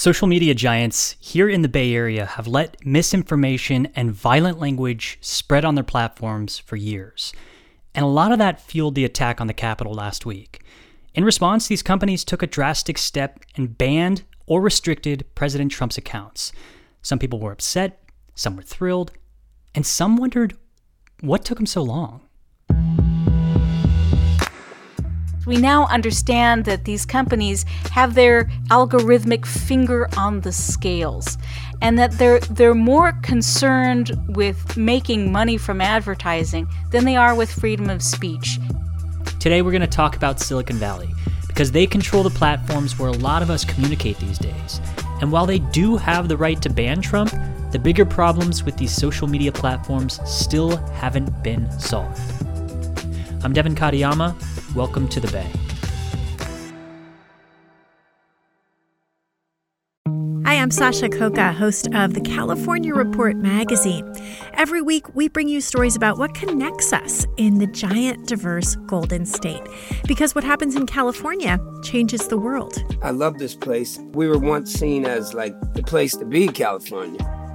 Social media giants here in the Bay Area have let misinformation and violent language spread on their platforms for years. And a lot of that fueled the attack on the Capitol last week. In response, these companies took a drastic step and banned or restricted President Trump's accounts. Some people were upset, some were thrilled, and some wondered what took him so long. We now understand that these companies have their algorithmic finger on the scales and that they're they're more concerned with making money from advertising than they are with freedom of speech. Today we're going to talk about Silicon Valley because they control the platforms where a lot of us communicate these days. And while they do have the right to ban Trump, the bigger problems with these social media platforms still haven't been solved. I'm Devin Katayama. Welcome to the Bay. Hi, I'm Sasha Khokha, host of the California Report magazine. Every week, we bring you stories about what connects us in the giant, diverse Golden State. Because what happens in California changes the world. I love this place. We were once seen as like the place to be, California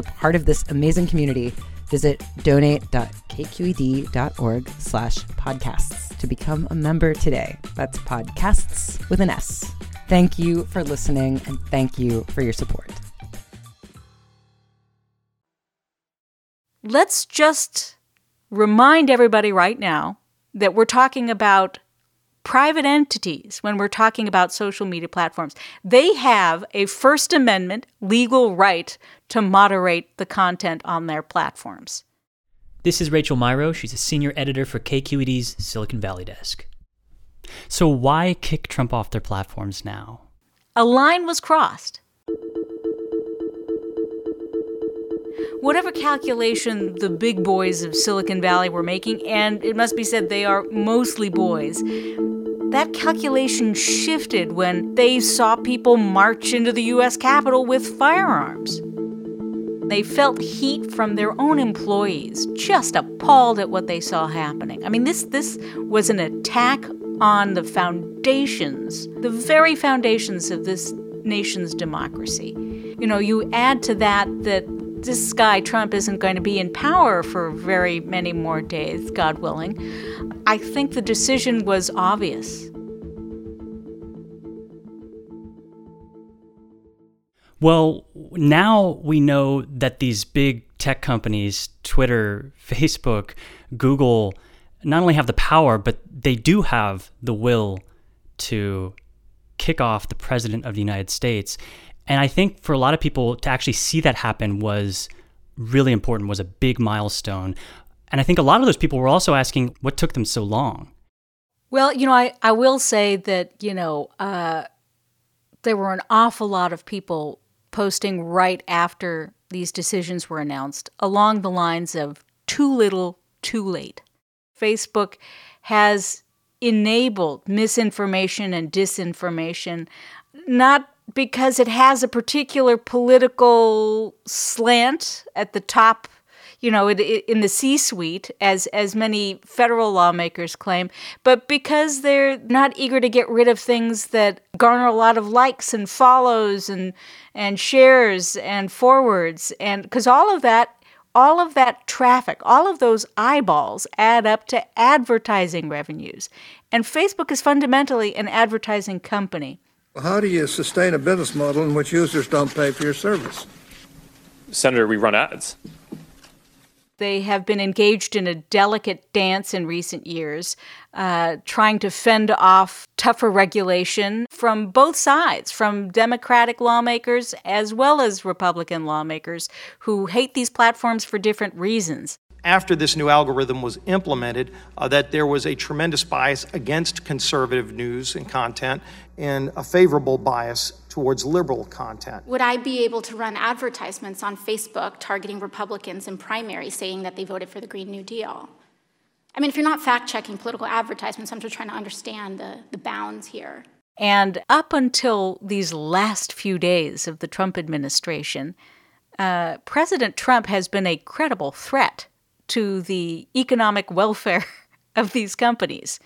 a part of this amazing community, visit donate.kqed.org slash podcasts to become a member today. That's podcasts with an S. Thank you for listening and thank you for your support. Let's just remind everybody right now that we're talking about private entities when we're talking about social media platforms. They have a First Amendment legal right to moderate the content on their platforms. This is Rachael Myrow. She's a senior editor for KQED's Silicon Valley desk. So, why kick Trump off their platforms now? A line was crossed. Whatever calculation the big boys of Silicon Valley were making, and it must be said they are mostly boys, that calculation shifted when they saw people march into the U.S. Capitol with firearms. They felt heat from their own employees, just appalled at what they saw happening. I mean, this, this was an attack on the foundations, the very foundations of this nation's democracy. You know, you add to that that this guy, Trump, isn't going to be in power for very many more days, God willing. I think the decision was obvious. Well, now we know that these big tech companies, Twitter, Facebook, Google, not only have the power, but they do have the will to kick off the president of the United States. And I think for a lot of people to actually see that happen was really important, was a big milestone. And I think a lot of those people were also asking what took them so long. Well, you know, I, I will say that, you know, uh, there were an awful lot of people posting right after these decisions were announced along the lines of too little, too late. Facebook has enabled misinformation and disinformation, not because it has a particular political slant at the top you know, in the C-suite, as as many federal lawmakers claim, but because they're not eager to get rid of things that garner a lot of likes and follows and and shares and forwards, and because all of that all of that traffic, all of those eyeballs add up to advertising revenues. And Facebook is fundamentally an advertising company. How do you sustain a business model in which users don't pay for your service? Senator, we run ads. They have been engaged in a delicate dance in recent years, uh, trying to fend off tougher regulation from both sides, from Democratic lawmakers as well as Republican lawmakers who hate these platforms for different reasons after this new algorithm was implemented uh, that there was a tremendous bias against conservative news and content and a favorable bias towards liberal content. Would I be able to run advertisements on Facebook targeting Republicans in primary saying that they voted for the Green New Deal? I mean, if you're not fact checking political advertisements, I'm just trying to understand the, the bounds here. And up until these last few days of the Trump administration, uh, President Trump has been a credible threat to the economic welfare of these companies.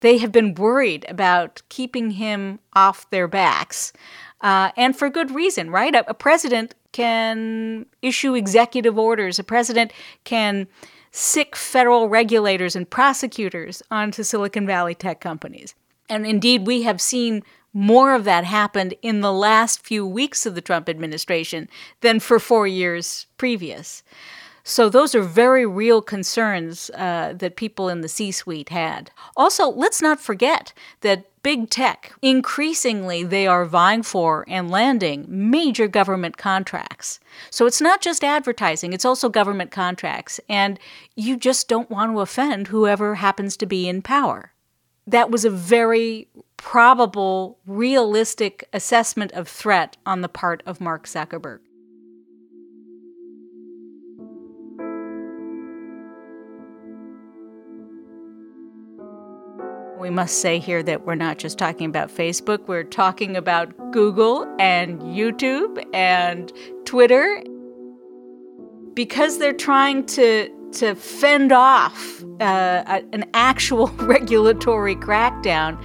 They have been worried about keeping him off their backs, uh, and for good reason, right? A, a president can issue executive orders, a president can sic federal regulators and prosecutors onto Silicon Valley tech companies. And indeed, we have seen more of that happened in the last few weeks of the Trump administration than for four years previous. So, those are very real concerns uh, that people in the C suite had. Also, let's not forget that big tech, increasingly, they are vying for and landing major government contracts. So, it's not just advertising, it's also government contracts. And you just don't want to offend whoever happens to be in power. That was a very probable, realistic assessment of threat on the part of Mark Zuckerberg. We must say here that we're not just talking about Facebook, we're talking about Google and YouTube and Twitter. Because they're trying to, to fend off uh, an actual regulatory crackdown,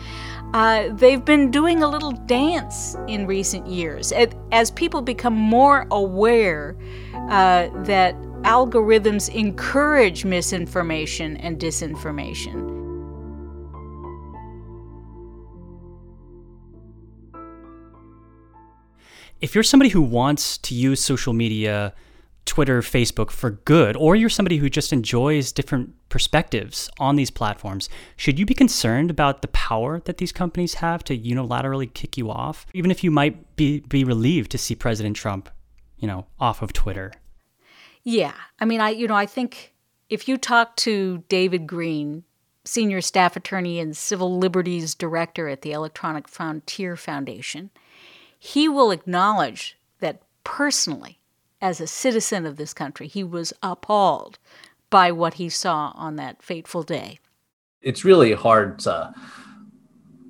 uh, they've been doing a little dance in recent years as people become more aware uh, that algorithms encourage misinformation and disinformation. If you're somebody who wants to use social media, Twitter, Facebook for good, or you're somebody who just enjoys different perspectives on these platforms, should you be concerned about the power that these companies have to unilaterally kick you off, even if you might be, be relieved to see President Trump, you know, off of Twitter? Yeah. I mean, I, you know, I think if you talk to David Greene, senior staff attorney and civil liberties director at the Electronic Frontier Foundation, he will acknowledge that personally, as a citizen of this country, he was appalled by what he saw on that fateful day. It's really hard to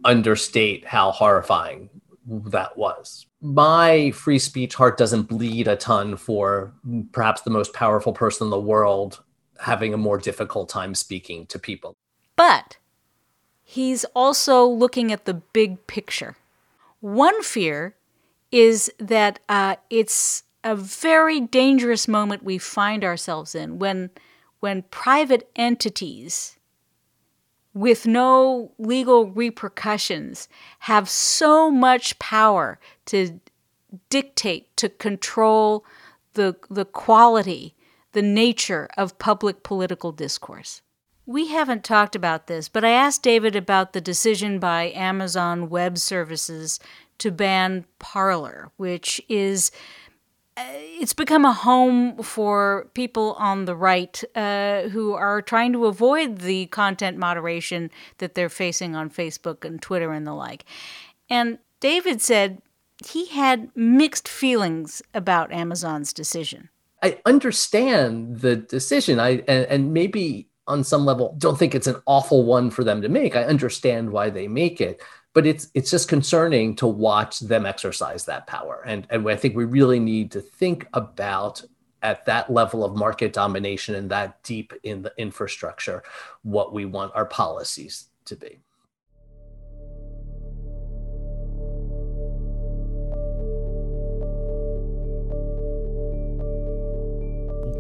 understate how horrifying that was. My free speech heart doesn't bleed a ton for perhaps the most powerful person in the world having a more difficult time speaking to people. But he's also looking at the big picture. One fear is that uh, it's a very dangerous moment we find ourselves in when when private entities with no legal repercussions have so much power to dictate to control the the quality the nature of public political discourse we haven't talked about this, but I asked David about the decision by Amazon Web Services to ban Parler, which is uh, it's become a home for people on the right uh, who are trying to avoid the content moderation that they're facing on Facebook and Twitter and the like. And David said he had mixed feelings about Amazon's decision. I understand the decision. I and, and maybe on some level don't think it's an awful one for them to make. I understand why they make it, but it's it's just concerning to watch them exercise that power. And and I think we really need to think about at that level of market domination and that deep in the infrastructure what we want our policies to be.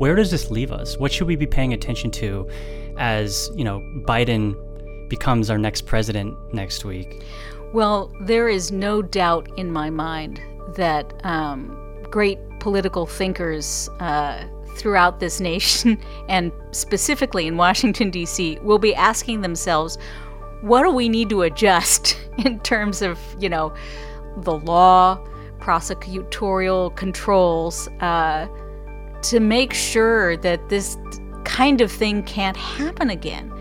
Where does this leave us? What should we be paying attention to as, you know, Biden becomes our next president next week? Well, there is no doubt in my mind that um, great political thinkers uh, throughout this nation, and specifically in Washington, D.C., will be asking themselves, what do we need to adjust in terms of, you know, the law, prosecutorial controls, uh, to make sure that this kind of thing can't happen again.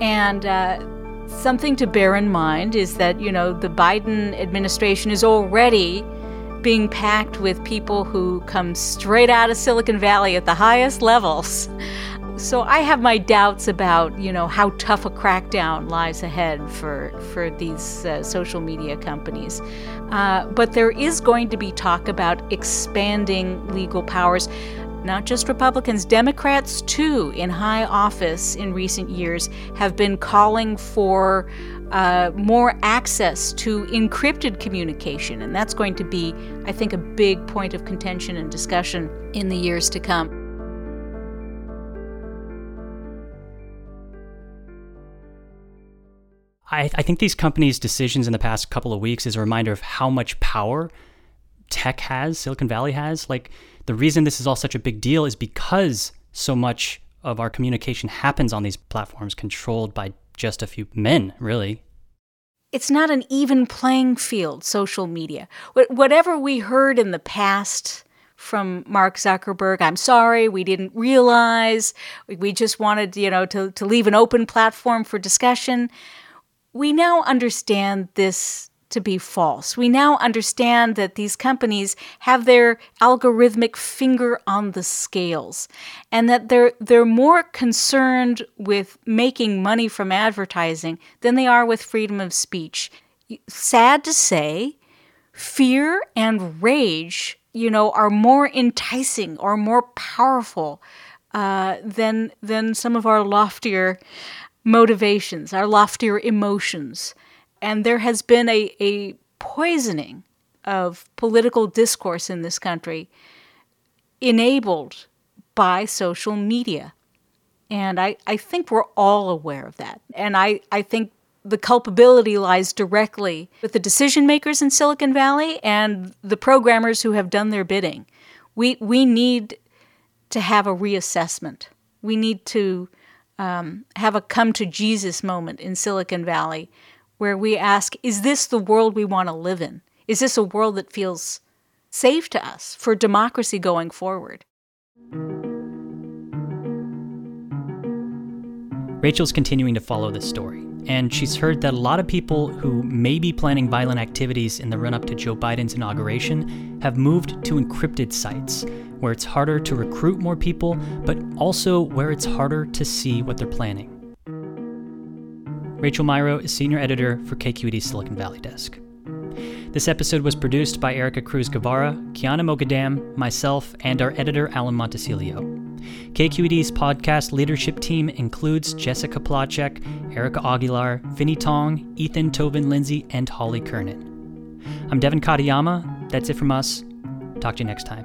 And uh, something to bear in mind is that, you know, the Biden administration is already being packed with people who come straight out of Silicon Valley at the highest levels. So I have my doubts about, you know, how tough a crackdown lies ahead for for these uh, social media companies. Uh, but there is going to be talk about expanding legal powers not just Republicans, Democrats too, in high office in recent years, have been calling for uh, more access to encrypted communication. And that's going to be, I think, a big point of contention and discussion in the years to come. I, I think these companies' decisions in the past couple of weeks is a reminder of how much power tech has, Silicon Valley has. Like, the reason this is all such a big deal is because so much of our communication happens on these platforms controlled by just a few men, really. It's not an even playing field, social media. Whatever we heard in the past from Mark Zuckerberg, I'm sorry, we didn't realize, we just wanted, you know, to, to leave an open platform for discussion. We now understand this to be false. We now understand that these companies have their algorithmic finger on the scales and that they're they're more concerned with making money from advertising than they are with freedom of speech. Sad to say, fear and rage, you know, are more enticing or more powerful uh, than than some of our loftier motivations, our loftier emotions. And there has been a, a poisoning of political discourse in this country enabled by social media. And I, I think we're all aware of that. And I, I think the culpability lies directly with the decision makers in Silicon Valley and the programmers who have done their bidding. We, we need to have a reassessment. We need to um, have a come to Jesus moment in Silicon Valley where we ask, is this the world we want to live in? Is this a world that feels safe to us for democracy going forward? Rachael's continuing to follow this story, and she's heard that a lot of people who may be planning violent activities in the run up to Joe Biden's inauguration have moved to encrypted sites, where it's harder to recruit more people, but also where it's harder to see what they're planning. Rachael Myrow is senior editor for KQED's Silicon Valley Desk. This episode was produced by Erica Cruz Guevara, Kiana Mogadam, myself, and our editor, Alan Montecillo. KQED's podcast leadership team includes Jessica Placzek, Erica Aguilar, Vinnee Tong, Ethan Toven-Lindsey, and Holly Kernan. I'm Devin Katayama. That's it from us. Talk to you next time.